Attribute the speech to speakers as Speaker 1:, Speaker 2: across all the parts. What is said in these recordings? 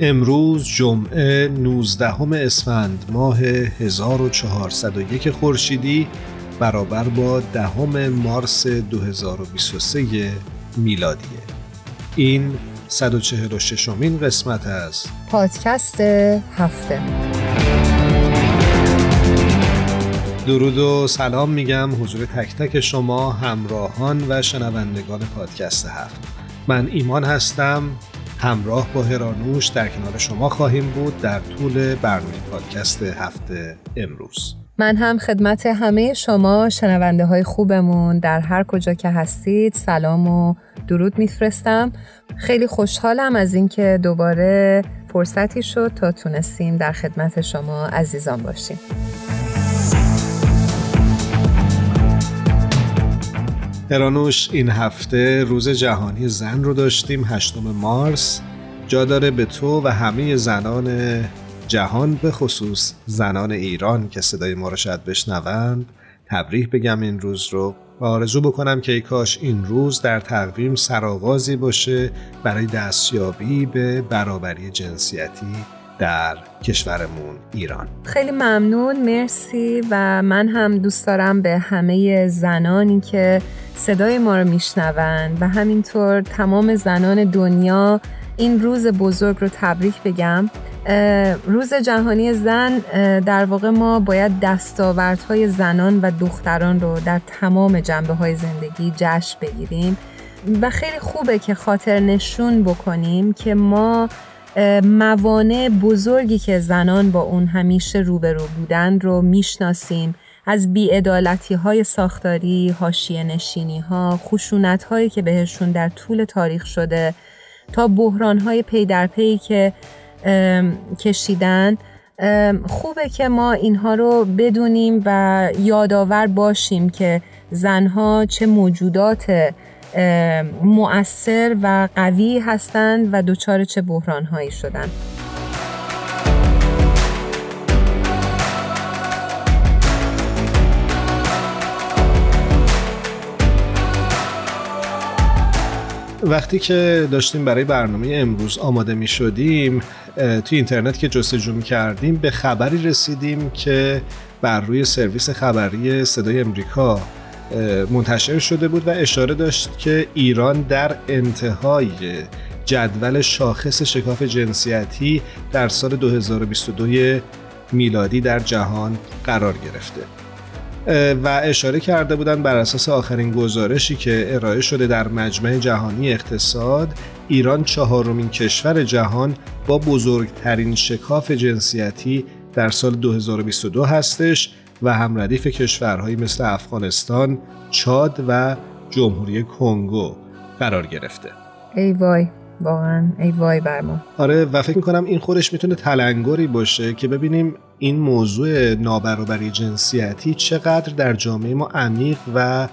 Speaker 1: امروز جمعه 19 اسفند ماه 1401 خورشیدی برابر با دهم مارس 2023 میلادیه این 146 امین قسمت از
Speaker 2: پادکست هفته.
Speaker 1: درود و سلام میگم حضور تک تک شما همراهان و شنوندگان پادکست هفت. من ایمان هستم. همراه با هرانوش در کنار شما خواهیم بود در طول برنامه پادکست هفته امروز.
Speaker 2: من هم خدمت همه شما شنونده های خوبمون در هر کجا که هستید سلام و درود میفرستم. خیلی خوشحالم از اینکه دوباره فرصتی شد تا تونستیم در خدمت شما عزیزان باشیم.
Speaker 1: هرانوش این هفته روز جهانی زن رو داشتیم هشتم مارس. جا داره به تو و همه زنان جهان به خصوص زنان ایران که صدای ما رو شاید بشنوند. تبریک بگم این روز رو. آرزو بکنم که ای کاش این روز در تقویم سرآغازی باشه برای دستیابی به برابری جنسیتی در کشورمون ایران.
Speaker 2: خیلی ممنون مرسی. و من هم دوست دارم به همه زنانی که صدای ما رو میشنوند و همینطور تمام زنان دنیا این روز بزرگ رو تبریک بگم. روز جهانی زن در واقع ما باید دستاوردهای زنان و دختران رو در تمام جنبه های زندگی جشن بگیریم. و خیلی خوبه که خاطر نشون بکنیم که ما موانع بزرگی که زنان با اون همیشه روبرو بودن رو می‌شناسیم. از بیعدالتی های ساختاری، هاشیه نشینی ها، خشونت هایی که بهشون در طول تاریخ شده تا بحران های پی در پی که کشیدن خوبه که ما اینها رو بدونیم و یادآور باشیم که زنها چه موجودات مؤثر و قوی هستند و دچار چه بحران هایی
Speaker 1: وقتی که داشتیم برای برنامه امروز آماده می شدیم توی اینترنت که جستجو می کردیم به خبری رسیدیم که بر روی سرویس خبری صدای امریکا منتشر شده بود و اشاره داشت که ایران در انتهای جدول شاخص شکاف جنسیتی در سال 2022 میلادی در جهان قرار گرفته. و اشاره کرده بودند بر اساس آخرین گزارشی که ارائه شده در مجمع جهانی اقتصاد ایران چهارمین کشور جهان با بزرگترین شکاف جنسیتی در سال 2022 هستش و هم ردیف کشورهایی مثل افغانستان، چاد و جمهوری کنگو قرار گرفته.
Speaker 2: ای وای واقعا ای وای بر ما.
Speaker 1: آره و فکر می‌کنم این خودش می‌تونه تلنگری باشه که ببینیم این موضوع نابرابری جنسیتی چقدر در جامعه ما عمیق و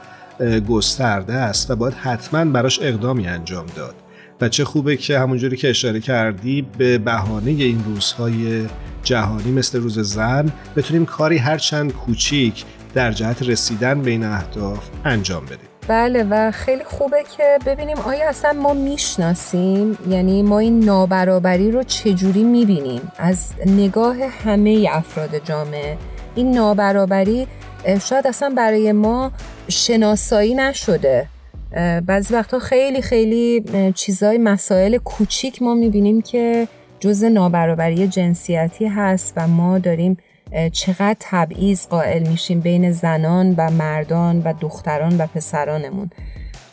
Speaker 1: گسترده است و باید حتما براش اقدامی انجام داد. و چه خوبه که همونجوری که اشاره کردی به بهانه این روزهای جهانی مثل روز زن بتونیم کاری هرچند کوچیک در جهت رسیدن به این اهداف انجام بدیم.
Speaker 2: بله و خیلی خوبه که ببینیم آیا اصلا ما می‌شناسیم؟ یعنی ما این نابرابری رو چجوری می‌بینیم؟ از نگاه همه افراد جامعه این نابرابری شاید اصلا برای ما شناسایی نشده. بعضی وقتا خیلی خیلی چیزای مسائل کوچیک ما می‌بینیم که جز نابرابری جنسیتی هست و ما داریم چقدر تبعیض قائل میشیم بین زنان و مردان و دختران و پسرانمون.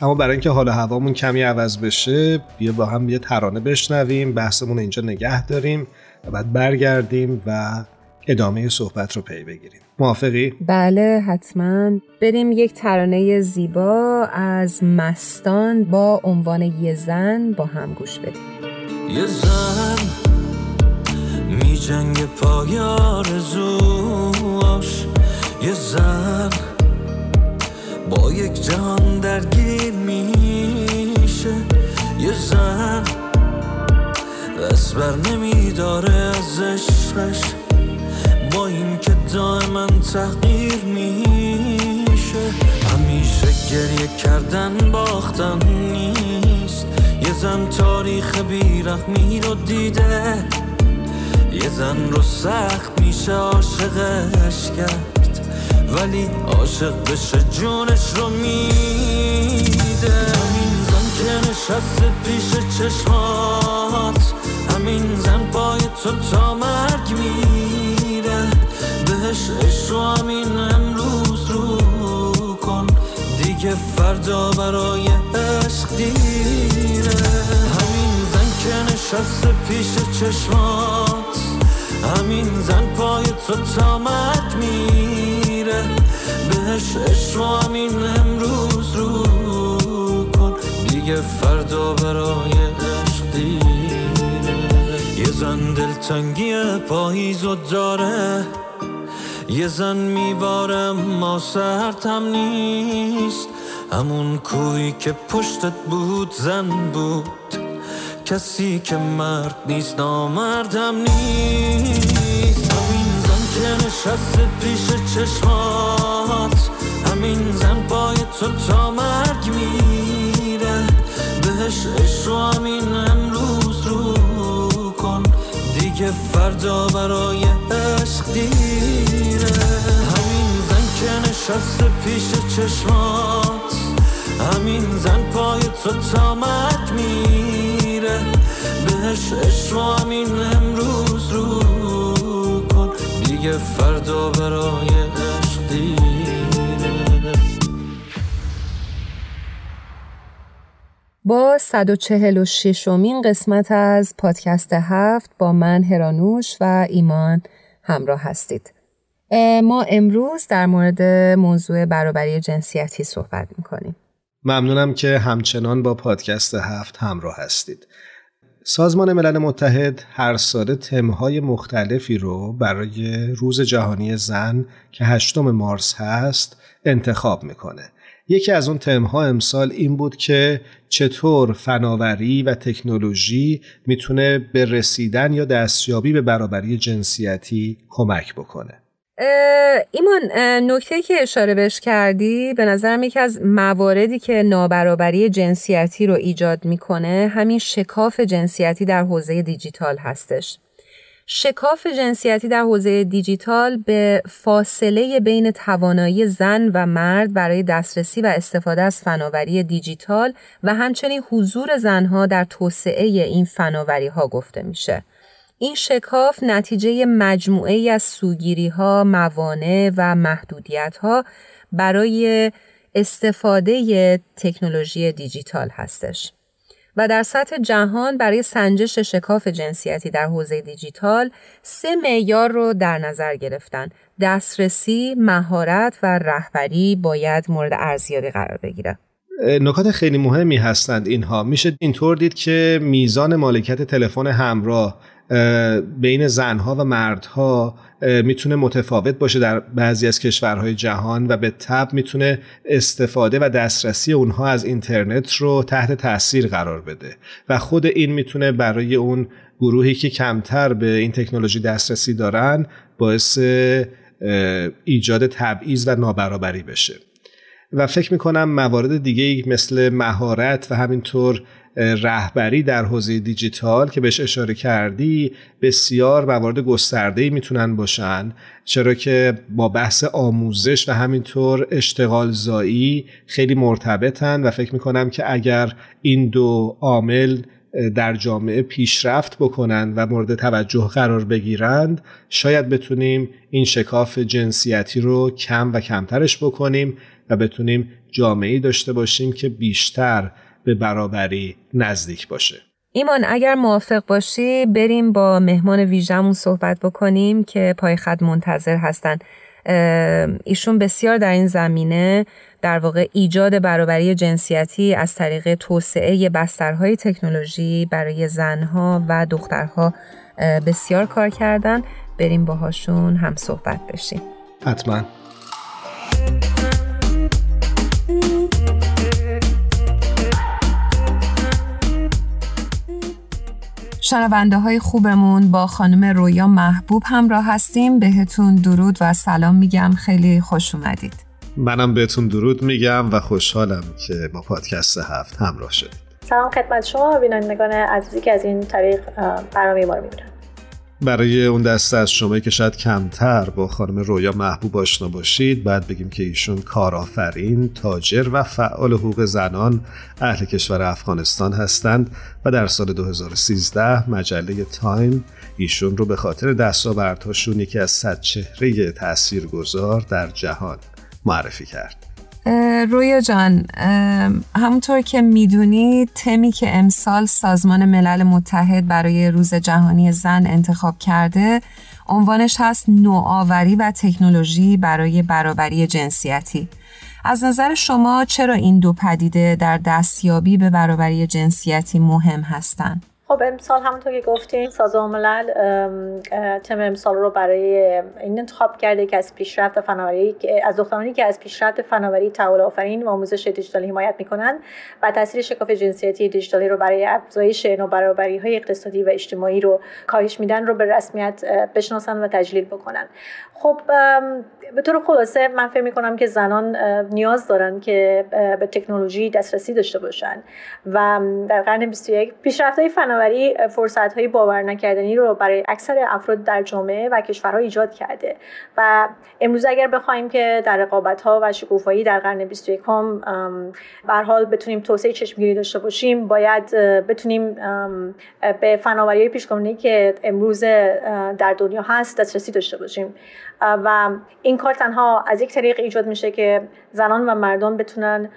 Speaker 1: اما برای اینکه حال هوامون کمی عوض بشه بیا با هم یه ترانه بشنویم بحثمون اینجا نگه داریم و بعد برگردیم و ادامه صحبت رو پی بگیریم. موافقی؟
Speaker 2: بله حتما. بریم یک ترانه زیبا از مستان با عنوان یه زن با هم گوش بدیم.
Speaker 3: یه زن می جنگ پایار زواش یه زن با یک جهان درگیر میشه. یه زن دست بر نمیداره از عشقش. با این که دائما تغییر میشه. همیشه گریه کردن باختن نیست. یه زن تاریخ بیرحمی رو دیده. یه زن رو سخت میشه عاشقش کرد ولی عاشق بشه جونش رو میده. همین زن که نشست پیش چشمات همین زن پای تو تا مرگ میره. بهش عشق رو همین امروز رو کن دیگه فردا برای عشق دیره. همین زن که نشست پیش چشمات همین زن پای تو تا مرگ میره. بهش عشق همین امروز رو کن. دیگه فردا برای عشق دیره. یه زن دلتنگی پاییزو داره. یه زن میباره ما سرتم نیست. همون کوی که پشتت بود زن بود. کسی که مرد نیست نامردم نیست. همین زن که نشست پیش چشمات همین زن پای تو تا مرگ میره. بهش عشق همین امروز رو کن دیگه فردا برای عشق دیره. همین زن که نشست پیش چشمات همین زن پای تو تا مرگ میره. بهش عشق همین امروز رو کن دیگه فردا برای عشق
Speaker 2: با 146 امین قسمت از پادکست هفت با من هرانوش و ایمان همراه هستید. ما امروز در مورد موضوع برابری جنسیتی صحبت می‌کنیم.
Speaker 1: ممنونم که همچنان با پادکست هفت همراه هستید. سازمان ملل متحد هر ساله تمهای مختلفی رو برای روز جهانی زن که هشتم مارس هست انتخاب می‌کنه. یکی از اون تمها امسال این بود که چطور فناوری و تکنولوژی می‌تونه به رسیدن یا دستیابی به برابری جنسیتی کمک بکنه.
Speaker 2: ایمان نکته که اشاره بهش کردی به نظرم یکی از مواردی که نابرابری جنسیتی رو ایجاد می‌کنه همین شکاف جنسیتی در حوزه دیجیتال هستش. شکاف جنسیتی در حوزه دیجیتال به فاصله بین توانایی زن و مرد برای دسترسی و استفاده از فناوری دیجیتال و همچنین حضور زنها در توسعه این فناوری ها گفته میشه. این شکاف نتیجه مجموعه ای از سوگیری ها، موانع و محدودیت ها برای استفاده تکنولوژی دیجیتال هستش. و در سطح جهان برای سنجش شکاف جنسیتی در حوزه دیجیتال سه معیار رو در نظر گرفتن. دسترسی، مهارت و رهبری باید مورد ارزیابی قرار بگیره.
Speaker 1: نکات خیلی مهمی هستند اینها میشه اینطور دید که میزان مالکیت تلفن همراه بین زنها و مردها می‌تونه متفاوت باشه در بعضی از کشورهای جهان و به تب می‌تونه استفاده و دسترسی اونها از اینترنت رو تحت تاثیر قرار بده. و خود این می‌تونه برای اون گروهی که کمتر به این تکنولوژی دسترسی دارن باعث ایجاد تبعیض و نابرابری بشه. و فکر می‌کنم موارد دیگه مثل مهارت و همینطور رهبری در حوزه دیجیتال که بهش اشاره کردی بسیار موارد گسترده می‌تونن باشن. چرا که با بحث آموزش و همینطور اشتغال زایی خیلی مرتبطن و فکر می‌کنم که اگر این دو عامل در جامعه پیشرفت بکنند و مورد توجه قرار بگیرند شاید بتونیم این شکاف جنسیتی رو کم و کمترش بکنیم و بتونیم جامعه داشته باشیم که بیشتر به برابری نزدیک باشه.
Speaker 2: ایمان اگر موافق باشی بریم با مهمان ویژمون صحبت بکنیم که پای خط منتظر هستن. ایشون بسیار در این زمینه در واقع ایجاد برابری جنسیتی از طریق توسعه بسترهای تکنولوژی برای زنها و دخترها بسیار کار کردن. بریم باهاشون هم صحبت بشیم.
Speaker 1: حتما.
Speaker 2: شنونده های خوبمون با خانم رویا محبوب همراه هستیم. بهتون درود و سلام میگم. خیلی خوش اومدید.
Speaker 1: منم بهتون درود میگم و خوشحالم که با پادکست هفت همراه شدید.
Speaker 4: سلام خدمت شما بینندگان عزیزی که از این طریق برنامه ما رو می‌بینن.
Speaker 1: برای اون دسته از شما که شاید کمتر با خانم رویا محبوب آشنا باشید بعد بگیم که ایشون کارآفرین، تاجر و فعال حقوق زنان اهل کشور افغانستان هستند و در سال 2013 مجله تایم ایشون رو به خاطر دستاوردهاشون یکی از صد چهره تاثیرگذار در جهان معرفی کرد.
Speaker 2: رویا جان همونطور که می‌دونید تمی که امسال سازمان ملل متحد برای روز جهانی زن انتخاب کرده عنوانش هست نوآوری و تکنولوژی برای برابری جنسیتی از نظر شما چرا این دو پدیده در دستیابی به برابری جنسیتی مهم هستند؟
Speaker 4: خب امسال همونطور که گفتین سازمان ملل تم امسال رو برای این انتخاب کرده که از پیشرفت فناوری از دخترانی که از پیشرفت فناوری تحول آفرین و آموزش دیجیتالی حمایت می‌کنن و تاثیر شکاف جنسیتی دیجیتالی رو برای افزایش نوبرابری های اقتصادی و اجتماعی رو کاهش میدن رو به رسمیت بشناسن و تجلیل بکنن. خب به طور خلاصه من فکر می‌کنم که زنان نیاز دارن که به تکنولوژی دسترسی داشته باشن و در قرن 21 پیشرفت های فناوری فرصت های باور نکردنی رو برای اکثر افراد در جامعه و کشورها ایجاد کرده و امروز اگر بخوایم که در رقابت ها و شکوفایی در قرن 21 به حال بتونیم توسعه چشمگیری داشته باشیم باید بتونیم به فناوری های که امروز در دنیا هست دسترسی داشته باشیم. و این کار تنها از یک طریق ایجاد میشه که زنان و مردان بتونن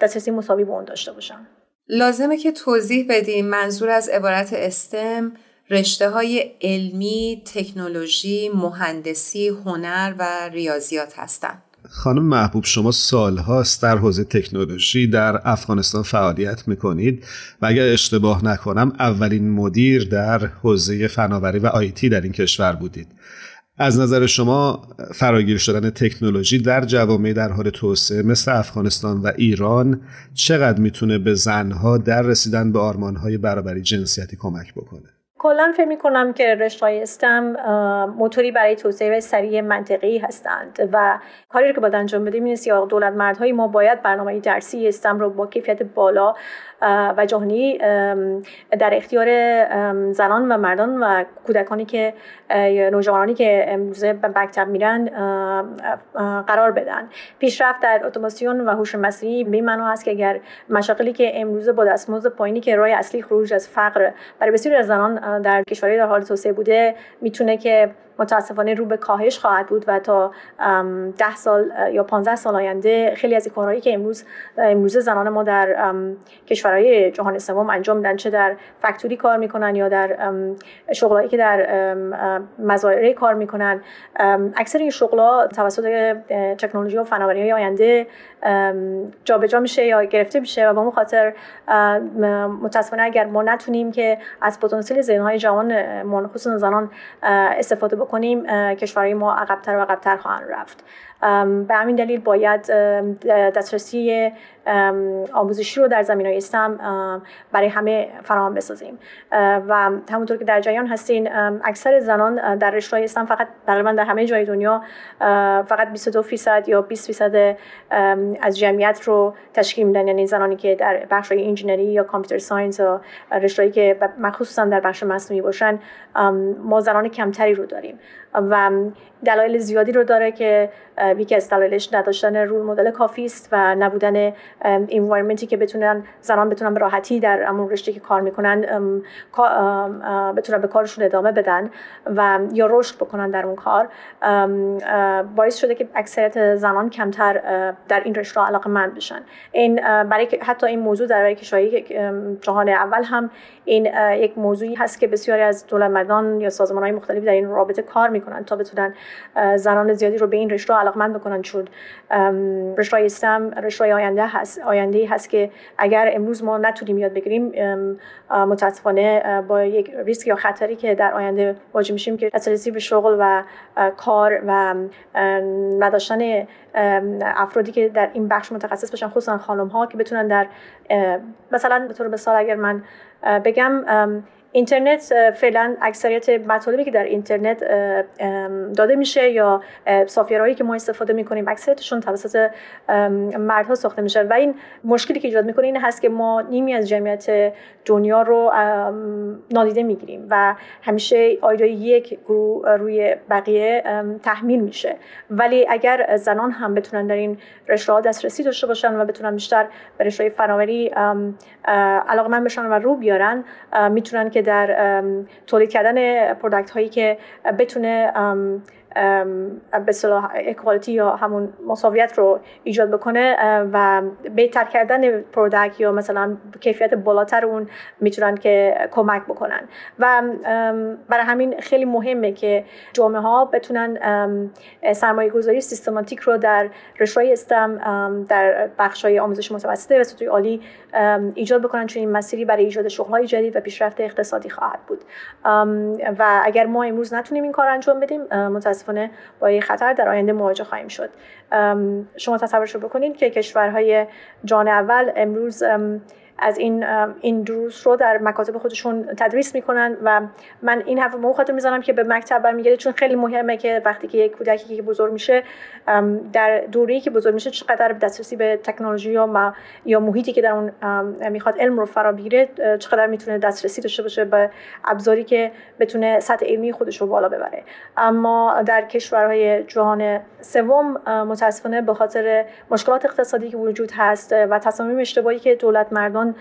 Speaker 4: دسترسی مساوی به اون داشته باشن
Speaker 2: لازمه که توضیح بدیم منظور از عبارت استم رشته های علمی، تکنولوژی، مهندسی، هنر و ریاضیات هستند.
Speaker 1: خانم محبوب شما سالهاست در حوزه تکنولوژی در افغانستان فعالیت می‌کنید و اگر اشتباه نکنم اولین مدیر در حوزه فناوری و آیتی در این کشور بودید از نظر شما فراگیر شدن تکنولوژی در جوامع در حال توسعه مثل افغانستان و ایران چقدر می‌تونه به زنها در رسیدن به آرمانهای برابری جنسیتی کمک بکنه؟
Speaker 4: کلا فکر کنم که رشته استم موتوری برای توسعه سریع منطقی هستند و کاری رو که باید انجام بدیم این یا دولت مردهای ما باید برنامه درسی استم رو با کیفیت بالا و جهانی در اختیار زنان و مردان و کودکانی که نوجوانانی که امروزه به مکتب میرن قرار بدن. پیشرفت در اتوماسیون و هوش مصنوعی به این است که اگر مشاقلی که امروزه با دستمزد پایینی که راه اصلی خروج از فقر برای بسیاری از زنان در کشورهای در حال توسعه بوده می‌تونه که متاسفانه رو به کاهش خواهد بود و تا ده سال یا 15 سال آینده خیلی از کارهایی که امروز امروز زنان ما در کشورهای جهان سوم انجام میدن چه در فکتوری کار می‌کنن یا در شغلایی که در مزارع کار می‌کنن. اکثر این شغلا توسط تکنولوژی و فناوری های آینده جابجا میشه یا گرفته میشه و با اون خاطر متاسفانه اگر ما نتونیم که از پتانسیل ذهنهای جوان خصوصا زنان استفاده بکنیم کشورهای ما عقبتر و عقبتر خواهند رفت. به همین دلیل باید دسترسی آموزشی رو در زمین های برای همه فراهم بسازیم. و همونطور که در جریان هستین اکثر زنان در رشته STEM فقط تقریبا در همه جای دنیا فقط 22 فیصد یا 20 فیصد از جمعیت رو تشکیل میدن. یعنی زنانی که در بخش انجینری یا computer science و رشتهایی که مخصوصا در بخش مصنوعی باشن ما زنان کمتری رو داریم. و دلایل زیادی رو داره که یکی از دلایلش نداشتن role model کافی است و نبودن environment ی که بتونن زنان بتونن به راحتی در امون رشته که کار می‌کنن بتونن به کارشون ادامه بدن و یا رشد بکنن در اون کار. باعث شده که اکثریت زنان کمتر در این رشته علاقه مند بشن. این برای حتی این موضوع در برای کشوری جهان اول هم این یک موضوعی هست که بسیاری از دولتمندان یا سازمان های مختلفی در این رابطه کار می‌کنن تا بتونن زنان زیادی رو به این رشته علاقمند بکنن. چون رشته استم رشته آینده هست آینده هست که اگر امروز ما نتونیم یاد بگیریم متاسفانه با یک ریسک یا خطری که در آینده واجه میشیم که دسترسی به شغل و کار و نداشتن افرادی که در این بخش متخصص باشن خصوصا خانم ها که بتونن در مثلا به طور مثال اگر من بگم اینترنت فعلا اکثریت مطالبی که در اینترنت داده میشه یا سافیرهایی که ما استفاده می‌کنیم اکثریتشون توسط مردها ساخته میشه. و این مشکلی که ایجاد می‌کنه این هست که ما نیمی از جمعیت دنیا رو نادیده می‌گیریم و همیشه آیدای یک گروه روی بقیه تحمیل میشه. ولی اگر زنان هم بتونن در این رشته ها دسترسی داشته باشن و بتونن بیشتر به رشته فناوری علاقمند بشن و رو بیارن می‌تونن که در تولید کردن پرودکت هایی که بتونه به صلاح اکوالیتی یا همون مساویت رو ایجاد بکنه و بهتر کردن پرودکت یا مثلا کیفیت بالاتر اون می‌تونن که کمک بکنن. و برای همین خیلی مهمه که جامعه ها بتونن سرمایه گذاری سیستماتیک رو در رشوه استم در بخش های آموزش متوسطه و سطوح عالی ایجاد بکنن چون این مسیری برای ایجاد شغل جدید و پیشرفت اقتصادی خواهد بود. و اگر ما امروز نتونیم این کار انجام بدیم متاسفانه با این خطر در آینده مواجه خواهیم شد. شما تصورش رو بکنید که کشورهای جان اول امروز از این این دروس رو در مکاتب خودشون تدریس می‌کنن و من این حرف مو خاطر می‌زنم که به مکتب برمیگرده. چون خیلی مهمه که وقتی که یک کودکی که بزرگ میشه در دوره‌ای که بزرگ میشه چقدر دسترسی به تکنولوژی یا یا محیطی که در اون می‌خواد علم رو فرا بگیره چقدر می‌تونه دسترسی داشته باشه به ابزاری که بتونه سطح علمی خودش رو بالا ببره. اما در کشورهای جهان سوم متاسفانه به خاطر مشکلات اقتصادی که وجود هست و تصامیم اشتباهی که دولت مردان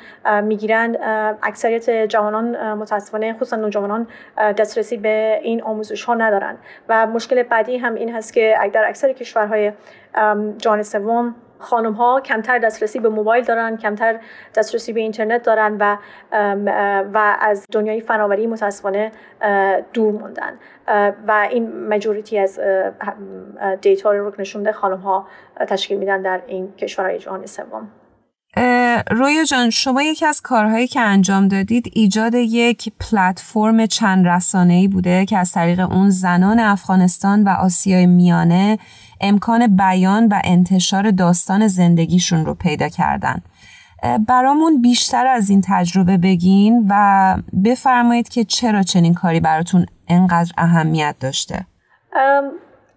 Speaker 4: می‌گیرند. اکثریت جوانان متاسفانه خصوصا نوجوانان دسترسی به این آموزش ها ندارند. و مشکل بعدی هم این هست که در اکثر کشورهای جهان سوم خانم ها کمتر دسترسی به موبایل دارن کمتر دسترسی به اینترنت دارن و و از دنیای فناوری متاسفانه دور موندن. و این مجوریتی از دیتا رو نشونده خانم ها تشکیل میدن در این کشورهای جهان سوم.
Speaker 2: رویا جان شما یکی از کارهایی که انجام دادید ایجاد یک پلتفرم چند ای بوده که از طریق اون زنان افغانستان و آسیای میانه امکان بیان و انتشار داستان زندگیشون رو پیدا کردن. برامون بیشتر از این تجربه بگین و بفرمایید که چرا چنین کاری براتون انقدر اهمیت داشته.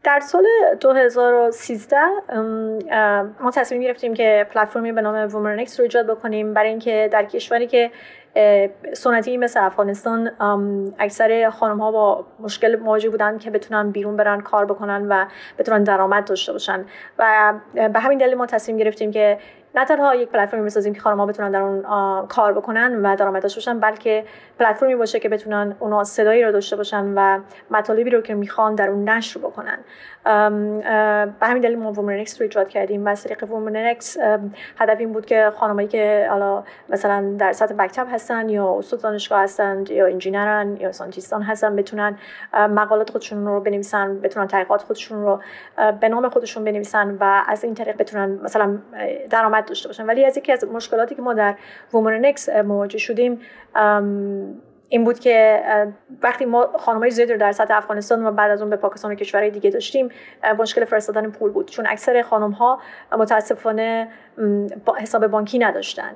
Speaker 4: در سال 2013 ما تصمیم گرفتیم که پلتفرمی به نام وومرنکس رو ایجاد بکنیم. برای اینکه در کشوری که سنتی مثل افغانستان اکثر خانم ها با مشکل مواجه بودن که بتونن بیرون برن کار بکنن و بتونن درآمد داشته باشن. و به همین دلیل ما تصمیم گرفتیم که نه تنها یک پلتفرمی بسازیم که خانم‌ها بتونن در اون کار بکنن و درآمد داشته باشن بلکه پلتفرمی باشه که بتونن اونا صدایی رو داشته باشن و مطالبی رو که می‌خوان در اون نشر بکنن. به همین دلیل ما Women's Annex رو ایجاد کردیم و از طریق Women's Annex هدف این بود که خانمایی که حالا مثلا در سطح مکتب هستن یا استاد دانشگاه هستن یا انجینرن یا scientist ان هستن بتونن مقالات خودشون رو بنویسن بتونن تحقیقات خودشون رو به نام خودشون بنویسن و از این طریق بتونن مثلا درآمد داشته باشن. ولی از یکی از مشکلاتی که ما در Women's Annex مواجه شدیم این بود که وقتی ما خانمای زیادی رو در سطح افغانستان و بعد از اون به پاکستان و کشورهای دیگه داشتیم مشکل فرستادن پول بود. چون اکثر خانم ها متاسفانه حساب بانکی نداشتن.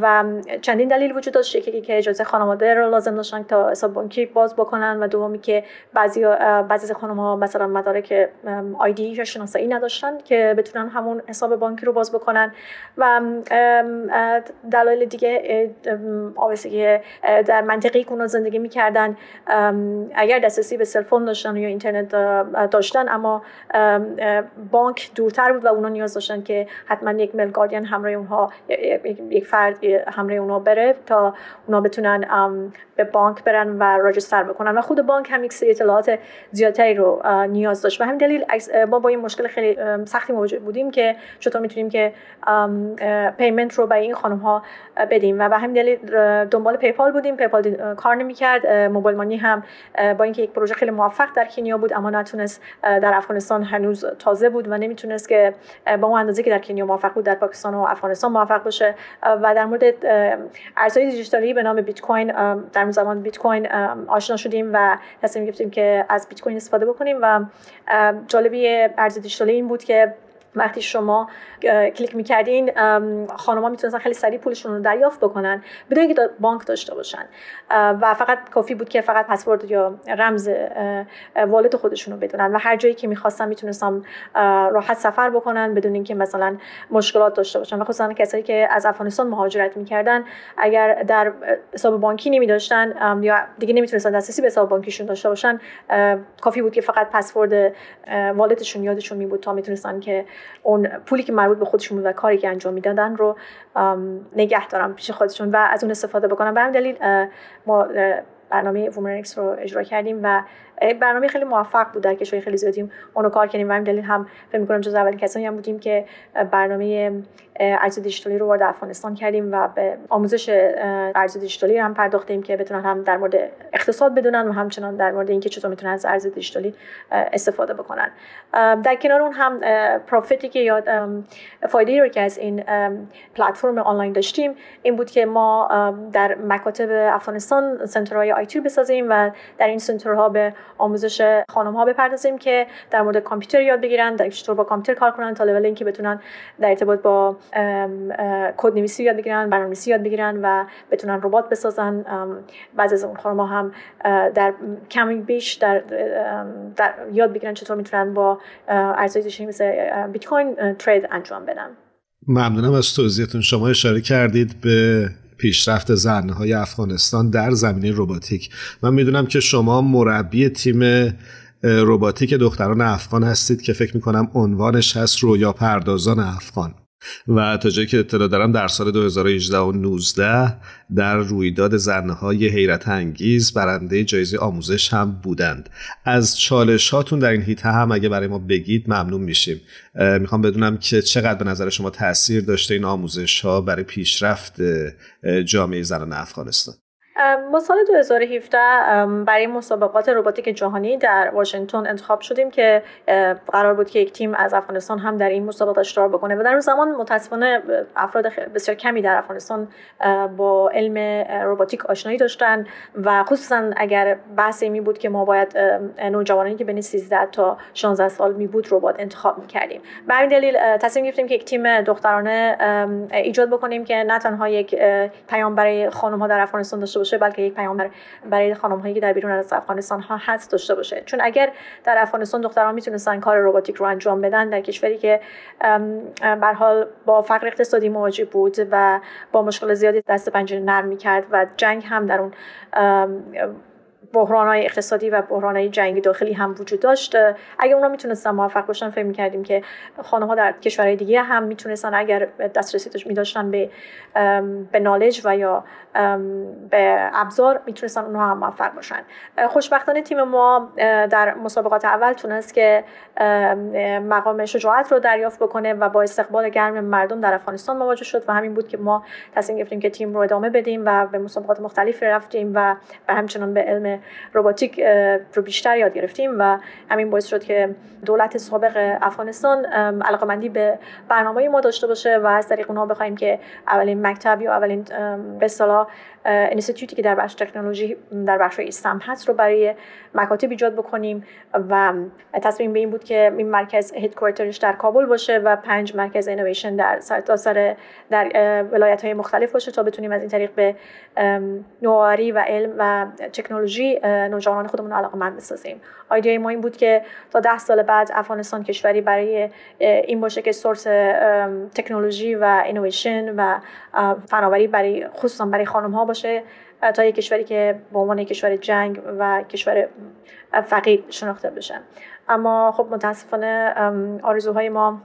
Speaker 4: و چندین دلیل وجود داشت. یکی که اجازه خانواده رو لازم داشتن تا حساب بانکی باز بکنن و دومی که بعضی بعضی خانم ها مثلا مدارک آیدی یا شناسایی نداشتن که بتونن همون حساب بانکی رو باز بکنن. و دلایل دیگه آبستگی در منطقه که اونا زندگی می‌کردن اگر دسترسی به سلفون داشتن یا اینترنت داشتن اما بانک دورتر بود و اونا نیاز داشتن که حتما یک مل گاردین همراه اونها یک فرد همراه اونها بره تا اونا بتونن به بانک برن و register بکنن. و خود بانک هم یک سری اطلاعات زیادتری رو نیاز داشت. و همین دلیل ما با این مشکل خیلی سختی مواجه بودیم که چطور می‌تونیم که payment رو برای این خانم ها بدیم. و به همین دلیل دنبال PayPal بودیم. PayPal کار نمی‌کرد. mobile money هم با اینکه یک پروژه خیلی موفق در کنیا بود اما نتونست در افغانستان هنوز تازه بود و نمی‌تونست که با اون اندازه که در کنیا موفق بود در پاکستان و افغانستان موفق باشه. و در مورد ارزهای دیجیتالی به نام بیت کوین در زمان بیت کوین آشنا شدیم و تصمیم گرفتیم که از بیت کوین استفاده بکنیم و جالبی ارز دیجیتالی این بود که وقتی شما کلیک می‌کردین خانم‌ها می‌تونستن خیلی سریع پولشون رو دریافت بکنن بدون اینکه بانک داشته باشن. و فقط کافی بود که فقط پسورد یا رمز والت خودشون رو بدونن. و هر جایی که می‌خواستن می‌تونستن راحت سفر بکنن بدون اینکه مثلا مشکلات داشته باشن. و خصوصا کسایی که از افغانستان مهاجرت می‌کردن اگر در حساب بانکی نمیداشتن یا دیگه نمی‌تونستن دسترسی به حساب بانکیشون داشته باشن کافی بود که فقط password wallet شون یادشون می بود تا می‌تونستن که اون پولی که مربوط به خودشون بود و کاری که انجام می‌دادن رو نگه دارم پیش خودشون و از اون استفاده بکنم. به همین دلیل ما برنامه Women's Annex رو اجرا کردیم و برنامه خیلی موفق بود در کشور خیلی زیادی اونو کار کردیم. و همین دلیل هم فکر می‌کنم جز اولین کسانی هم بودیم که برنامه ارز دیجیتالی رو وارد افغانستان کردیم و به آموزش ارز دیجیتالی هم پرداختیم که بتونن هم در مورد اقتصاد بدونن و همچنان در مورد اینکه چطور می‌تونن از ارز دیجیتالی استفاده بکنن. در کنار اون هم پروفیتی که یا فایده رو که از این پلتفرم آنلاین داشتیم این بود که ما در مکاتب افغانستان سنترهای آیتی بسازیم و در این سنترها به آموزش خانم ها بپردازیم که در مورد کامپیوتر یاد بگیرن در چطور با کامپیوتر کار کنن تا لول اینکه بتونن در ارتباط با کد نویسی یاد بگیرن برنامه‌نویسی یاد بگیرن و بتونن ربات بسازن. بعضی از اون خانم هم در کمی بیش در, در یاد بگیرن چطور می‌تونن با ارزهای مثل بیت کوین ترید انجام بدن.
Speaker 1: ممنونم از توضیحتون. شما اشاره کردید به پیشرفت زنهای افغانستان در زمینه روباتیک من می‌دونم که شما مربی تیم روباتیک دختران افغان هستید که فکر می‌کنم عنوانش هست رویا پردازان افغان. و تا جایی که اطلاع دارم در سال 2018 و 19 در رویداد زنهای حیرت انگیز برنده جایزه آموزش هم بودند. از چالش هاتون در این هیته هم اگه برای ما بگید ممنون میشیم. می‌خوام بدونم که چقدر به نظر شما تاثیر داشته این آموزش ها برای پیشرفت جامعه زنان افغانستان؟
Speaker 4: ما سال 2017 برای مسابقات روباتیک جهانی در واشنگتن انتخاب شدیم که قرار بود که یک تیم از افغانستان هم در این مسابقات اشتراک بکنه و در اون زمان متاسفانه افراد بسیار کمی در افغانستان با علم روباتیک آشنایی داشتن و خصوصا اگر بحث می بود که ما باید نوجوانانی که بین 13 تا 16 سال می بود ربات انتخاب می کردیم. به همین دلیل تصمیم گرفتیم که یک تیم دخترانه ایجاد بکنیم که نه تنها یک پیام برای خانم ها در افغانستان داشته باشه بلکه یک پیام برای خانم هایی که در بیرون از افغانستان ها هست داشته باشه. چون اگر در افغانستان دختران می‌تونستن کار رباتیک رو انجام بدن در کشوری که به حال با فقر اقتصادی مواجه بود و با مشکل زیادی دست پنجره نرم می‌کرد و جنگ هم در اون بحران های اقتصادی و بحران های جنگی داخلی هم وجود داشت. اگر اونا می‌تونستن موفق باشن فکر می‌کردیم که خانم ها در کشورهای دیگه هم می‌تونستن اگر دسترسی می داشتن به به نالج و یا به ابزار می‌تونستن اونها هم موفق باشن. خوشبختانه تیم ما در مسابقات اول تونست که مقام شجاعت رو دریافت بکنه و با استقبال گرم مردم در افغانستان مواجه شد و همین بود که ما تصمیم گرفتیم که تیم رو ادامه بدیم و به مسابقات مختلف رفتیم و به همچنان به علم روباتیک رو بیشتر یاد گرفتیم و همین باعث شد که دولت سابق افغانستان علاقمندی به برنامه ما داشته باشه و از طریق اونها بخوایم که اولین مکتب یا اولین به اصطلاح اینستیتوتی که در بخش تکنولوژی در بخش STEM هست رو برای مکاتب ایجاد بکنیم و تصمیم به این بود که این مرکز headquarter ش در کابل باشه و پنج مرکز اینویشن در سرتاسر در ولایت های مختلف باشه تا بتونیم از این طریق به نوآوری و علم و تکنولوژی نوجوانان خودمون علاقه مند بسازیم ایده ما این بود که تا ده سال بعد افغانستان کشوری برای این باشه که سورس تکنولوژی و اینویشن و فناوری برای خصوصا برای خانم ها باشه تا یک کشوری که به عنوان کشور جنگ و کشور فقیر شناخته بشه. اما خب متاسفانه آرزوهای ما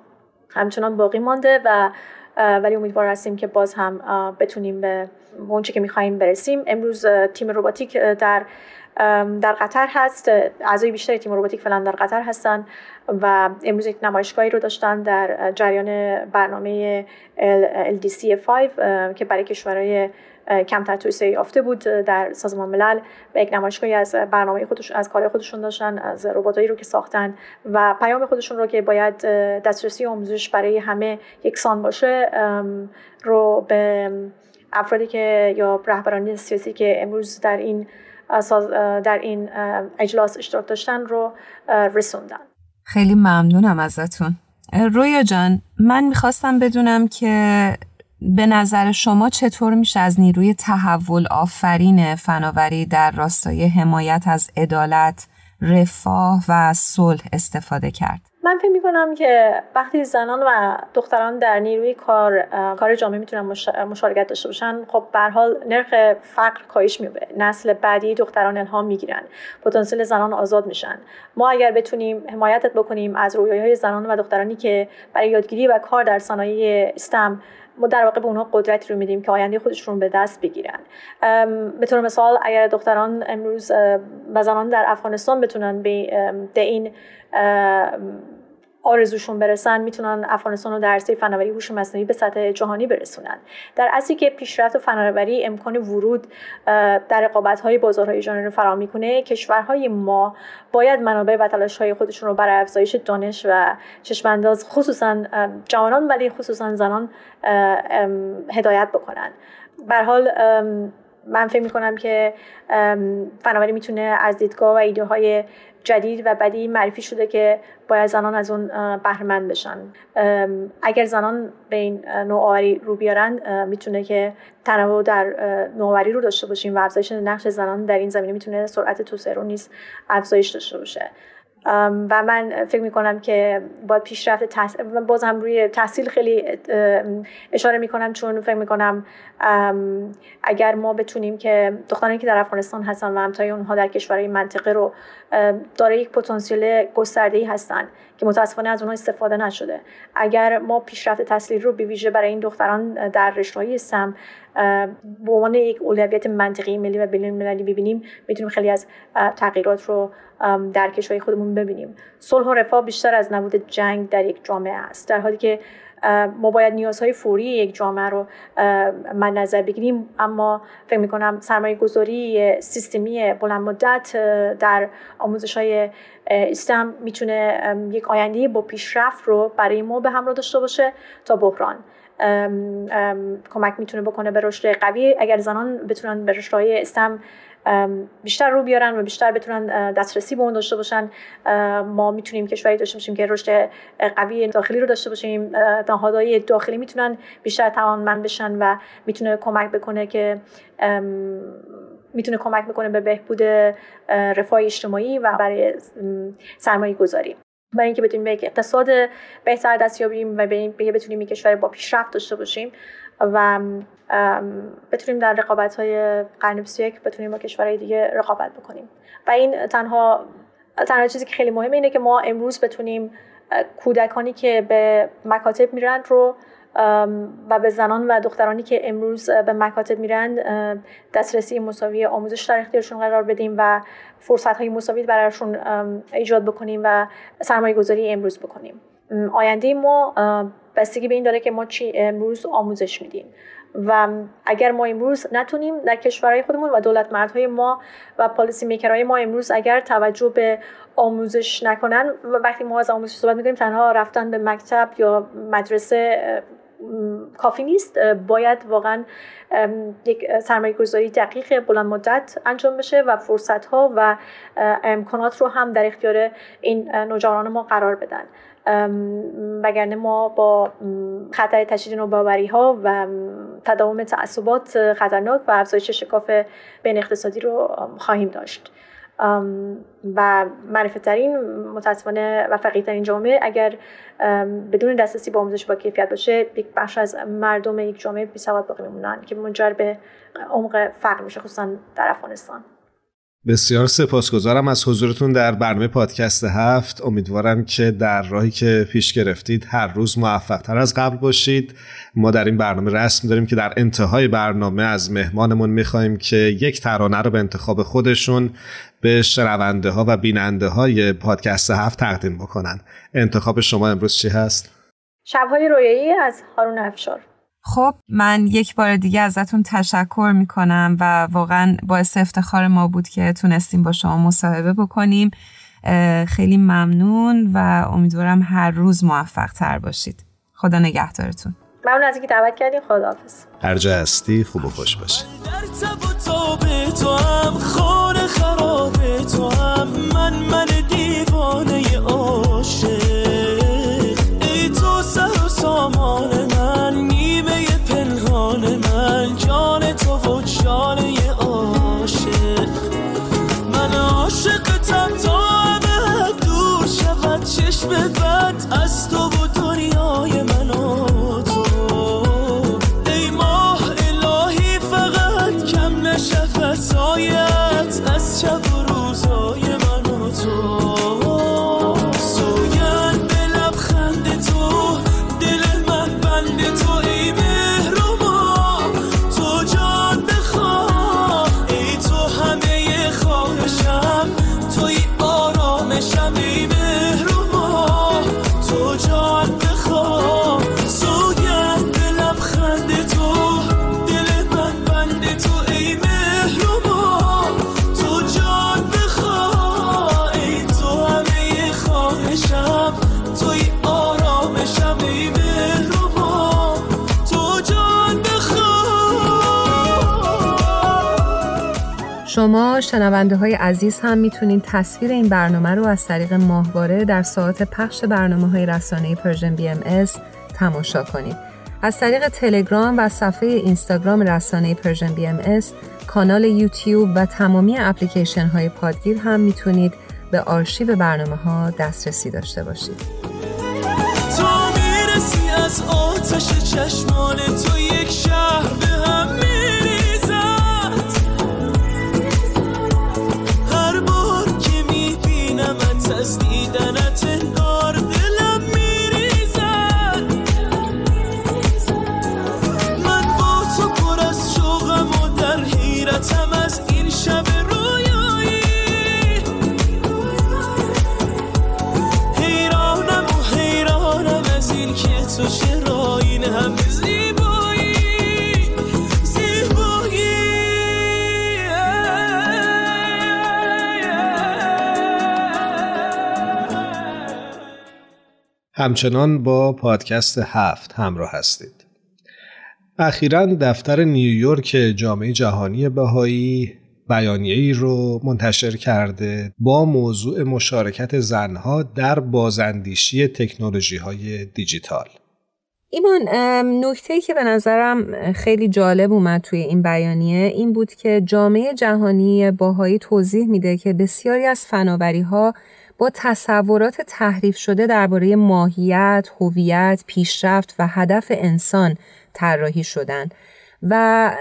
Speaker 4: همچنان باقی مانده و ولی امیدوار هستیم که باز هم بتونیم به اونچه که می‌خواهیم برسیم امروز تیم روباتیک در در قطر هست. اعضای بیشتری تیم روباتیک فعلا در قطر هستن و امروز یک نمایشگاهی رو داشتن در جریان برنامه LDC 5 که برای کشورهای کمتر توسعه یافته بود در سازمان ملل و یک نمایشگاهی از برنامه خودش از کار خودشون داشتن از رباتایی رو که ساختن و پیام خودشون رو که باید دسترسی آموزش برای همه یکسان باشه رو به افرادی که یا رهبران سیاسی که امروز در این در این اجلاس اشتراک داشتن رو رسوندن
Speaker 2: خیلی ممنونم ازتون رویا جان من می‌خواستم بدونم که به نظر شما چطور میشه از نیروی تحول آفرین فناوری در راستای حمایت از عدالت، رفاه و صلح استفاده کرد؟
Speaker 4: من فکر می‌کنم که وقتی زنان و دختران در نیروی کار کار جامعه می‌تونن مشارکت داشته باشن خب به حال نرخ فقر کاهش میبه نسل بعدی دختران الهام می‌گیرن. پتانسیل زنان آزاد میشن. ما اگر بتونیم حمایتت بکنیم از رویاهای زنان و دخترانی که برای یادگیری و کار در صنایع استم ما در واقع به اونها قدرتی رو میدیم که آینده خودشون به دست بگیرن. به طور مثال اگر دختران امروز و زنان در افغانستان بتونن به این آرزوشون برسن می‌تونن افغانستان رو در فناوری هوش مصنوعی به سطح جهانی برسونن. در اصلی که پیشرفت فناوری امکان ورود در رقابت های بازارهای جهانی رو فراهم می‌کنه کشورهای ما باید منابع و تلاش های خودشون رو برای افزایش دانش و چشمانداز خصوصا جوانان ولی خصوصا زنان هدایت بکنن. به حال من فکر می‌کنم که فناوری می‌تونه از دیدگاه و ایده های جدید و بدی معرفی شده که باید زنان از اون بهرمند بشن. اگر زنان به این نوآوری رو بیارن می‌تونه که تنوع در نوآوری رو داشته باشیم و افزایش نقش زنان در این زمینه می‌تونه سرعت توسعه رو نیز افزایش داشته باشه. و من فکر می‌کنم که باید پیشرفت تحصیل باز هم روی تحصیل خیلی اشاره می‌کنم چون فکر می‌کنم اگر ما بتونیم که دخترانی که در افغانستان هستن و همتای اونها در کشورهای منطقه رو داره یک پتانسیل گسترده ای هستن که متاسفانه از اونها استفاده نشده. اگر ما پیشرفت تحصیلی رو به برای این دختران در رشته سم به عنوان یک اولویت منطقی ملی و بین المللی ببینیم می‌تونیم خیلی از تغییرات رو در کشورهای خودمون ببینیم. صلح و رفاه بیشتر از نبود جنگ در یک جامعه است. در حالی که ما باید نیازهای فوری یک جامعه رو من نظر بگیریم. اما فکر می‌کنم سرمایه گذاری سیستمی بلند مدت در آموزش های استم می‌تونه یک آینده با پیشرفت رو برای ما به همراه داشته باشه تا بحران. کمک می‌تونه بکنه به رشد قوی. اگر زنان بتونن به رشدهای استم بیشتر رو بیارن و بیشتر بتونن دسترسی به اون داشته باشن. ما می‌تونیم کشوری داشته باشیم که رشد قوی داخلی رو داشته باشیم. نهادهای داخلی می‌تونن بیشتر توانمند بشن و می‌تونه کمک بکنه که می‌تونه کمک بکنه به بهبود رفاه اجتماعی و برای سرمایه گذاری برای اینکه بتونیم یک اقتصاد بهتر دست یابیم و بتونیم یک کشور با پیشرفت داشته باشیم. و بتونیم در رقابت های قرن 21 بتونیم با کشورهای دیگه رقابت بکنیم. و این تنها تنها چیزی که خیلی مهمه اینه که ما امروز بتونیم کودکانی که به مکاتب میرن رو و به زنان و دخترانی که امروز به مکاتب میرن دسترسی مساوی آموزش در اختیارشون قرار بدیم و فرصت های مساوی برایشون ایجاد بکنیم و سرمایه گذاری امروز بکنیم. آینده ما بستگی به این داره که ما چی امروز آموزش میدیم. و اگر ما امروز نتونیم در کشورهای خودمون و دولت مردهای ما و پالیسی میکرهای ما امروز اگر توجه به آموزش نکنن و وقتی ما از آموزش صحبت می‌کنیم تنها رفتن به مکتب یا مدرسه کافی نیست. باید واقعا یک سرمایه گذاری دقیق بلند مدت انجام بشه و فرصت ها و امکانات رو هم در اختیار این نوجوانان ما قرار بدن. وگرنه ما با خطر تشدید نوباوری ها و تداوم تعصبات خطرناک و افزایش شکاف بین اقتصادی رو خواهیم داشت. و معرفتترین متاسفانه و فقیرترین جامعه اگر بدون دسترسی به آموزش با کیفیت باشه یک بخش از مردم یک جامعه بی سواد باقی میمونن که منجر به عمق فقر میشه خصوصا در افغانستان.
Speaker 1: بسیار سپاسگزارم از حضورتون در برنامه پادکست هفت. امیدوارم که در راهی که پیش گرفتید هر روز موفق تر از قبل باشید. ما در این برنامه رسم داریم که در انتهای برنامه از مهمانمون می‌خواهیم که یک ترانه رو به انتخاب خودشون به شنونده ها و بیننده های پادکست هفت تقدیم بکنن. انتخاب شما امروز چی هست؟
Speaker 4: شبهای رویایی از هارون افشار.
Speaker 2: خب من یک بار دیگه ازتون تشکر می‌کنم و واقعا باعث افتخار ما بود که تونستیم با شما مصاحبه بکنیم. خیلی ممنون و امیدوارم هر روز موفق تر باشید. خدا نگهدارتون.
Speaker 4: ممنون از اینکه دعوت کردیم خداحافظ.
Speaker 1: هر جا هستی خوب و خوش باشی. من من دیوانه ای تو سر و سامان از تو
Speaker 2: شنونده های عزیز هم می‌تونید تصویر این برنامه رو از طریق ماهواره در ساعت پخش برنامه های رسانه Persian BM تماشا کنید. از طریق تلگرام و صفحه اینستاگرام رسانه Persian BM کانال یوتیوب و تمامی اپلیکیشن های پادگیر هم می‌تونید به آرشیو برنامه ها دسترسی داشته باشید.
Speaker 3: تو می‌رسی از آتش چشمان تو یک شهر از دیدنت انگار دلم میریزد. من با تو شوقم در حیرتم از این شب رویایی. حیرانم و حیرانم از این که تو چرا این
Speaker 1: همچنان با پادکست هفت همراه هستید. اخیرا دفتر نیویورک جامعه جهانی بهایی بیانیه‌ای رو منتشر کرده با موضوع مشارکت زنها در بازاندیشی تکنولوژی های دیجیتال.
Speaker 2: ایمان نکته که به نظرم خیلی جالب اومد توی این بیانیه این بود که جامعه جهانی باهایی توضیح میده که بسیاری از فناوری ها با تصورات تحریف شده درباره ماهیت، هویت، پیشرفت و هدف انسان طراحی شدن و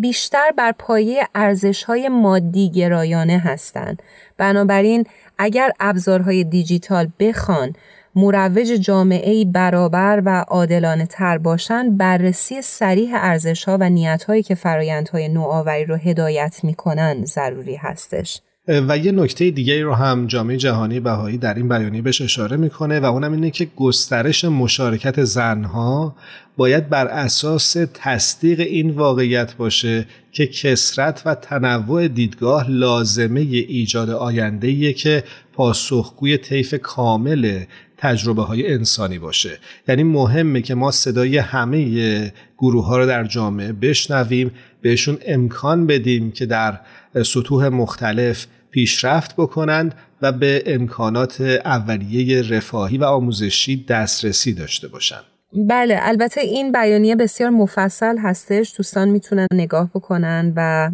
Speaker 2: بیشتر بر پایه ارزش‌های مادی گرایانه هستند. بنابراین اگر ابزارهای دیجیتال بخوان مروج جامعه برابر و عادلانه تر باشند بررسی سریح ارزش ها و نیت هایی که فرایندهای نوآوری رو هدایت می‌کنن ضروری هستش.
Speaker 1: و یه نکته دیگه رو هم جامعه جهانی بهایی در این بیانیه بهش اشاره می‌کنه و اونم اینه که گسترش مشارکت زنها باید بر اساس تصدیق این واقعیت باشه که کسرت و تنوع دیدگاه لازمه ایجاد آینده که پاسخگوی طیف کامل تجربه های انسانی باشه. یعنی مهمه که ما صدای همه گروه ها رو در جامعه بشنویم بهشون امکان بدیم که در سطوح مختلف پیشرفت بکنند و به امکانات اولیه رفاهی و آموزشی دسترسی داشته باشند.
Speaker 2: بله البته این بیانیه بسیار مفصل هستش. دوستان می‌تونن نگاه بکنن و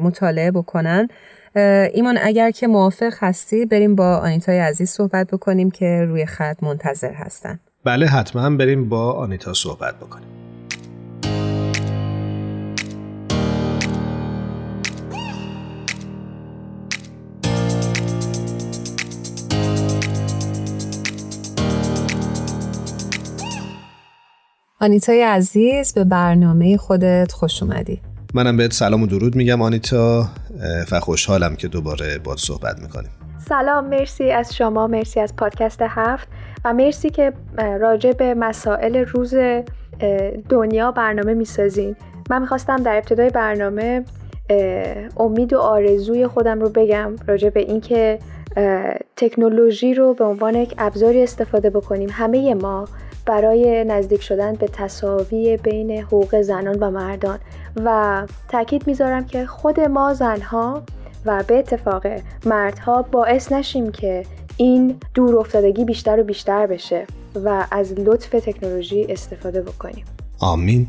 Speaker 2: مطالعه بکنن. ایمان اگر که موافق هستی بریم با آنیتای عزیز صحبت بکنیم که روی خط منتظر هستن.
Speaker 1: بله حتما بریم با آنیتا صحبت بکنیم.
Speaker 2: آنیتای عزیز به برنامه خودت خوش اومدی.
Speaker 1: منم بهت سلام و درود میگم آنیتا و خوشحالم که دوباره باد صحبت می‌کنیم.
Speaker 5: سلام مرسی از شما مرسی از پادکست هفت و مرسی که راجع به مسائل روز دنیا برنامه می‌سازین. من می‌خواستم در ابتدای برنامه امید و آرزوی خودم رو بگم راجع به اینکه تکنولوژی رو به عنوان یک ابزاری استفاده بکنیم. همه ما برای نزدیک شدن به تصاوی بین حقوق زنان و مردان. و تاکید می‌ذارم که خود ما زنها و به اتفاق مردها باعث نشیم که این دور افتادگی بیشتر و بیشتر بشه و از لطف تکنولوژی استفاده بکنیم.
Speaker 1: آمین.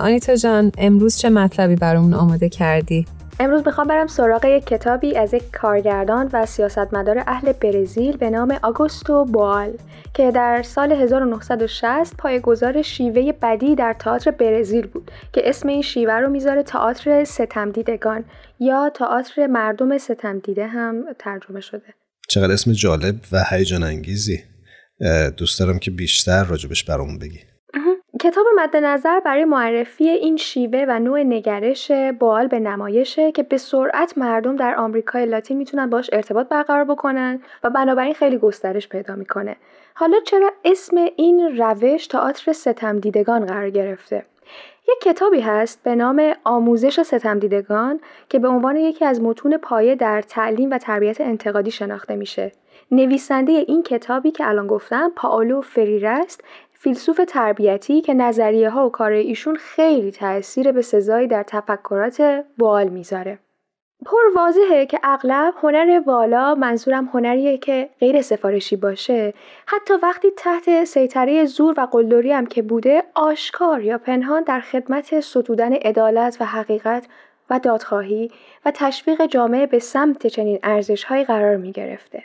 Speaker 2: آنیتا جان امروز چه مطلبی برامون آماده کردی؟
Speaker 5: امروز می‌خوام برم سراغ یک کتابی از یک کارگردان و سیاستمدار اهل برزیل به نام آگوستو بوال که در سال 1960 پایگزار شیوه بدی در تئاتر برزیل بود که اسم این شیوه رو می‌ذاره تئاتر ستمدیدگان یا تئاتر مردم ستمدیده هم ترجمه شده.
Speaker 1: چقدر اسم جالب و هیجان انگیزی. دوست دارم که بیشتر راجبش برامون بگی.
Speaker 5: کتاب مد نظر برای معرفی این شیوه و نوع نگرش بال به نمایشه که به سرعت مردم در آمریکای لاتین می‌تونن باش ارتباط برقرار بکنن و بنابراین خیلی گسترش پیدا می‌کنه. حالا چرا اسم این روش تئاتر ستم دیدگان قرار گرفته؟ یک کتابی هست به نام آموزش ستم دیدگان که به عنوان یکی از متون پایه در تعلیم و تربیت انتقادی شناخته میشه. نویسنده این کتابی که الان گفتم پاولو فریر است فیلسوف تربیتی که نظریه ها و کار ایشون خیلی تاثیر به سزایی در تفکرات بال می‌ذاره. پر واضحه که اغلب هنر والا منظورم هنریه که غیر سفارشی باشه حتی وقتی تحت سیطره زور و قلدری هم که بوده آشکار یا پنهان در خدمت ستودن عدالت و حقیقت و دادخواهی و تشویق جامعه به سمت چنین ارزشهایی قرار می گرفته.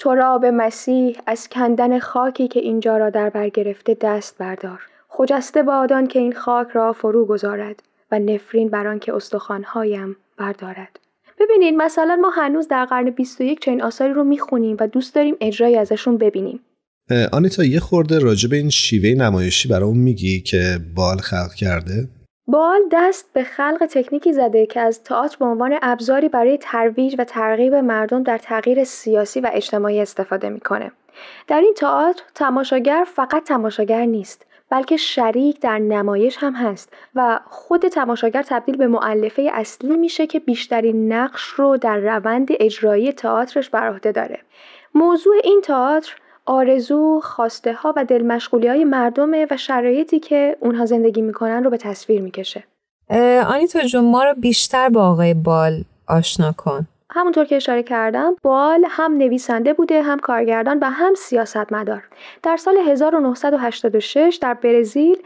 Speaker 5: تو را به مسیح از کندن خاکی که اینجا را در بر گرفته دست بردار. خجسته بادان که این خاک را فرو گذارد و نفرین بر آنکه استخوانهایم بردارد. ببینید مثلا ما هنوز در قرن 21 چنین آثاری رو می‌خونیم و دوست داریم اجرایی ازشون ببینیم.
Speaker 1: آنیتا یه خورده راجع این شیوه نمایشی برای میگی که بال خلق کرده؟
Speaker 5: بال دست به خلق تکنیکی زده که از تئاتر به عنوان ابزاری برای ترویج و ترغیب مردم در تغییر سیاسی و اجتماعی استفاده می‌کنه. در این تئاتر تماشاگر فقط تماشاگر نیست بلکه شریک در نمایش هم هست و خود تماشاگر تبدیل به معلفه اصلی میشه که بیشترین نقش رو در روند اجرایی تئاترش بر عهده داره. موضوع این تئاتر آرزو، خواسته ها و دلمشغولی های مردمه و شرایطی که اونها زندگی می‌کنن رو به تصویر می‌کشه.
Speaker 2: آنیتا جون ما رو بیشتر با آقای بال آشنا کن.
Speaker 5: همونطور که اشاره کردم بال هم نویسنده بوده هم کارگردان و هم سیاستمدار در سال 1986 در برزیل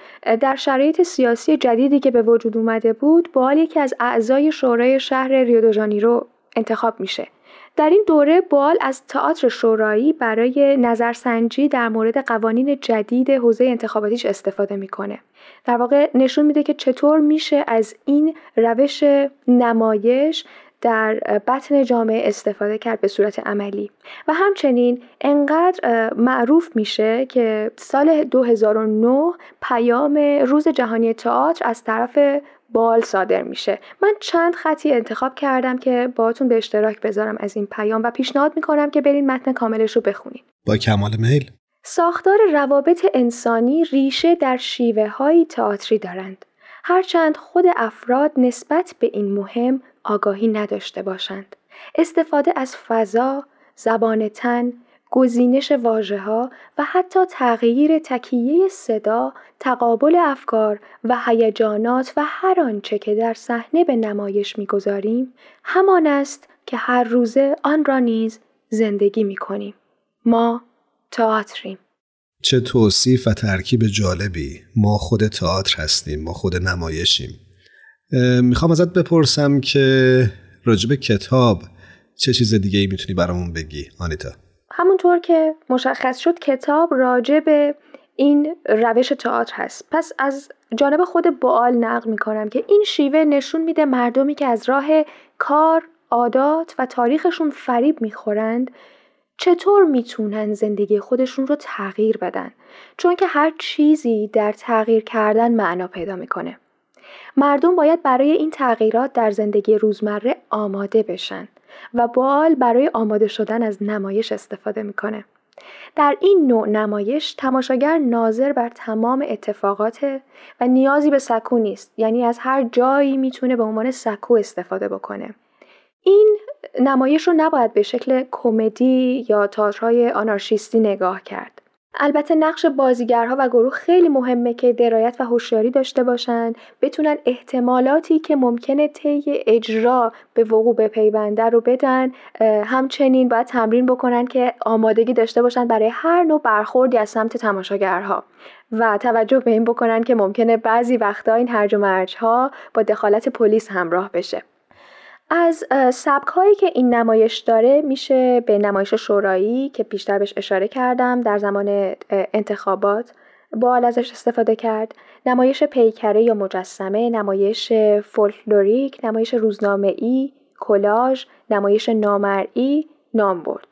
Speaker 5: در شرایط سیاسی جدیدی که به وجود اومده بود بال یکی از اعضای شورای شهر ریو رو انتخاب میشه در این دوره بال از تئاتر شورایی برای نظرسنجی در مورد قوانین جدید حوزه انتخاباتیش استفاده می‌کنه. در واقع نشون میده که چطور میشه از این روش نمایش در بطن جامعه استفاده کرد به صورت عملی و همچنین انقدر معروف میشه که سال 2009 پیام روز جهانی تئاتر از طرف بال صادر میشه. من چند خطی انتخاب کردم که باهاتون به اشتراک بذارم از این پیام و پیشنهاد می‌کنم که برین متن کاملش رو بخونین.
Speaker 1: با کمال میل.
Speaker 5: ساختار روابط انسانی ریشه در شیوه های تئاتری دارند. هرچند خود افراد نسبت به این مهم آگاهی نداشته باشند. استفاده از فضا زبان تن گزینش واژه ها و حتی تغییر تکیه صدا، تقابل افکار و هیجانات و هر آنچه که در صحنه به نمایش می‌گذاریم همان است که هر روزه آن را نیز زندگی می کنیم. ما تئاتریم.
Speaker 1: چه توصیف و ترکیب جالبی ما خود تئاتر هستیم ما خود نمایشیم می‌خوام ازت بپرسم که راجب کتاب چه چیز دیگه ای می‌تونی برامون بگی آنیتا
Speaker 5: همونطور که مشخص شد کتاب راجع به این روش تئاتر هست. پس از جانب خود بال نقل می‌کنم که این شیوه نشون میده مردمی که از راه کار عادات و تاریخشون فریب می‌خورند چطور می‌تونن زندگی خودشون رو تغییر بدن؟ چون که هر چیزی در تغییر کردن معنا پیدا می‌کنه. مردم باید برای این تغییرات در زندگی روزمره آماده بشن. و بال برای آماده شدن از نمایش استفاده می‌کنه. در این نوع نمایش تماشاگر ناظر بر تمام اتفاقات و نیازی به سکو نیست یعنی از هر جایی می‌تونه به عنوان سکو استفاده بکنه. این نمایش رو نباید به شکل کمدی یا تئاترهای آنارشیستی نگاه کرد. البته نقش بازیگرها و گروه خیلی مهمه که درایت و هوشیاری داشته باشند بتونن احتمالاتی که ممکنه طی اجرا به وقوع بپیونده رو بدن همچنین باید تمرین بکنن که آمادگی داشته باشن برای هر نوع برخوردی از سمت تماشاگرها. و توجه به این بکنن که ممکنه بعضی وقتا این هرج و مرج ها با دخالت پلیس همراه بشه. از سبک هایی که این نمایش داره میشه به نمایش شورایی که بیشتر بهش اشاره کردم در زمان انتخابات بال ازش استفاده کرد. نمایش پیکره یا مجسمه نمایش فولکلوریک نمایش روزنامه ای کلاژ نمایش نامرئی نام برد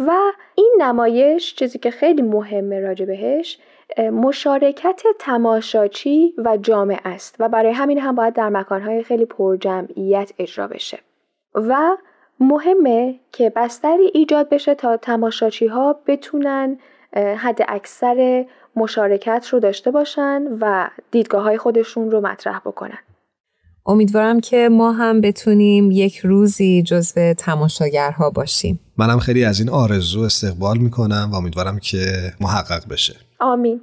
Speaker 5: و این نمایش چیزی که خیلی مهمه راجع بهش مشارکت تماشاچی و جامعه است و برای همین هم باید در مکانهای خیلی پرجمعیت اجرا بشه. و مهمه که بستری ایجاد بشه تا تماشاچی ها بتونن حد اکثر مشارکت رو داشته باشن و دیدگاه های خودشون رو مطرح بکنن.
Speaker 2: امیدوارم که ما هم بتونیم یک روزی جزو تماشاگرها باشیم.
Speaker 1: منم خیلی از این آرزو استقبال می‌کنم و امیدوارم که محقق بشه.
Speaker 5: آمین.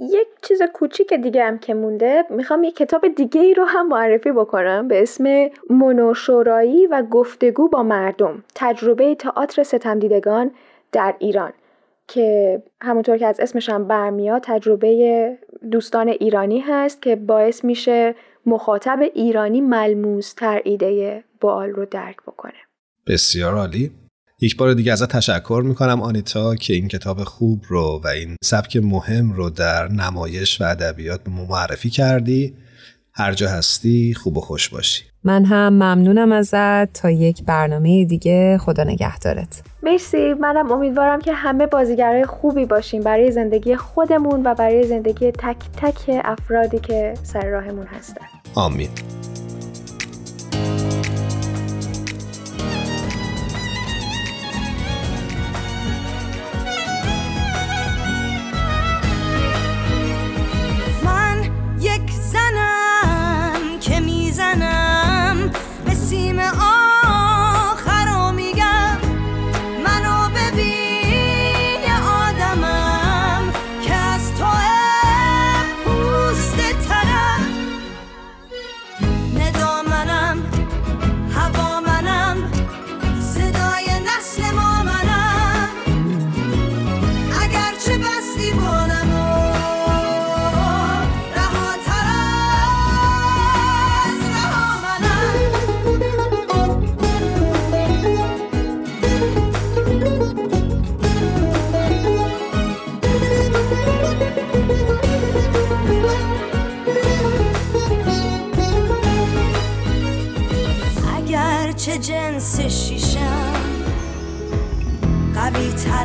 Speaker 5: یک چیز کوچیک دیگه هم که مونده می‌خوام یک کتاب دیگه ای رو هم معرفی بکنم به اسم منوشورایی و گفتگو با مردم تجربه تئاتر ستمدیدگان در ایران که همونطور که از اسمش هم برمیاد تجربه دوستان ایرانی هست که باعث میشه مخاطب ایرانی ملموس تر ایده بال رو درک بکنه.
Speaker 1: بسیار عالی. یک بار دیگه ازت تشکر می‌کنم آنیتا که این کتاب خوب رو و این سبک مهم رو در نمایش و ادبیات به معرفی کردی. هر جا هستی خوب و خوش باشی.
Speaker 2: من هم ممنونم ازت. تا یک برنامه دیگه خدا نگهدارت.
Speaker 5: مرسی. منم امیدوارم که همه بازیگرای خوبی باشیم برای زندگی خودمون و برای زندگی تک تک افرادی که سر راهمون هستن.
Speaker 1: آمین.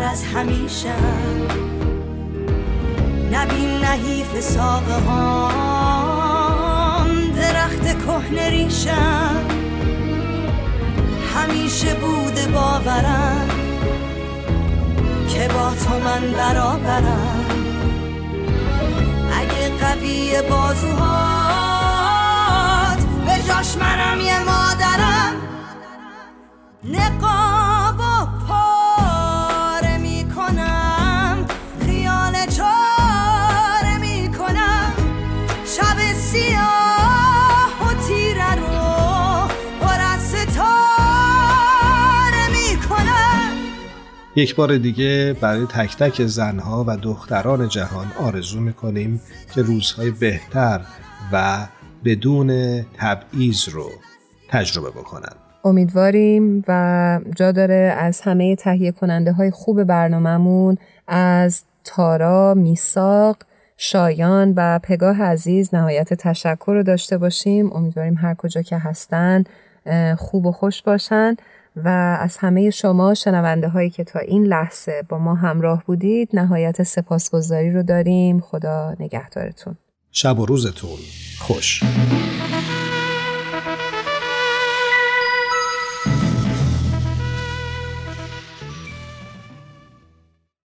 Speaker 6: همیشم نبین نحیف ساقه هم درخت کهنه ریشم. همیشه بوده باورم که با تو من برابرم. اگه قوی بازوهات به جاش منم یه مادرم. نقاب
Speaker 1: یک بار دیگه برای تک تک زنها و دختران جهان آرزو می‌کنیم که روزهای بهتر و بدون تبعیض رو تجربه بکنن
Speaker 2: امیدواریم و جا داره از همه تهیه کننده های خوب برنامهمون از تارا، میساق، شایان و پگاه عزیز نهایت تشکر رو داشته باشیم. امیدواریم هر کجا که هستن خوب و خوش باشن. و از همه شما شنونده هایی که تا این لحظه با ما همراه بودید نهایت سپاسگزاری رو داریم. خدا نگهدارتون.
Speaker 1: شب و روزتون خوش.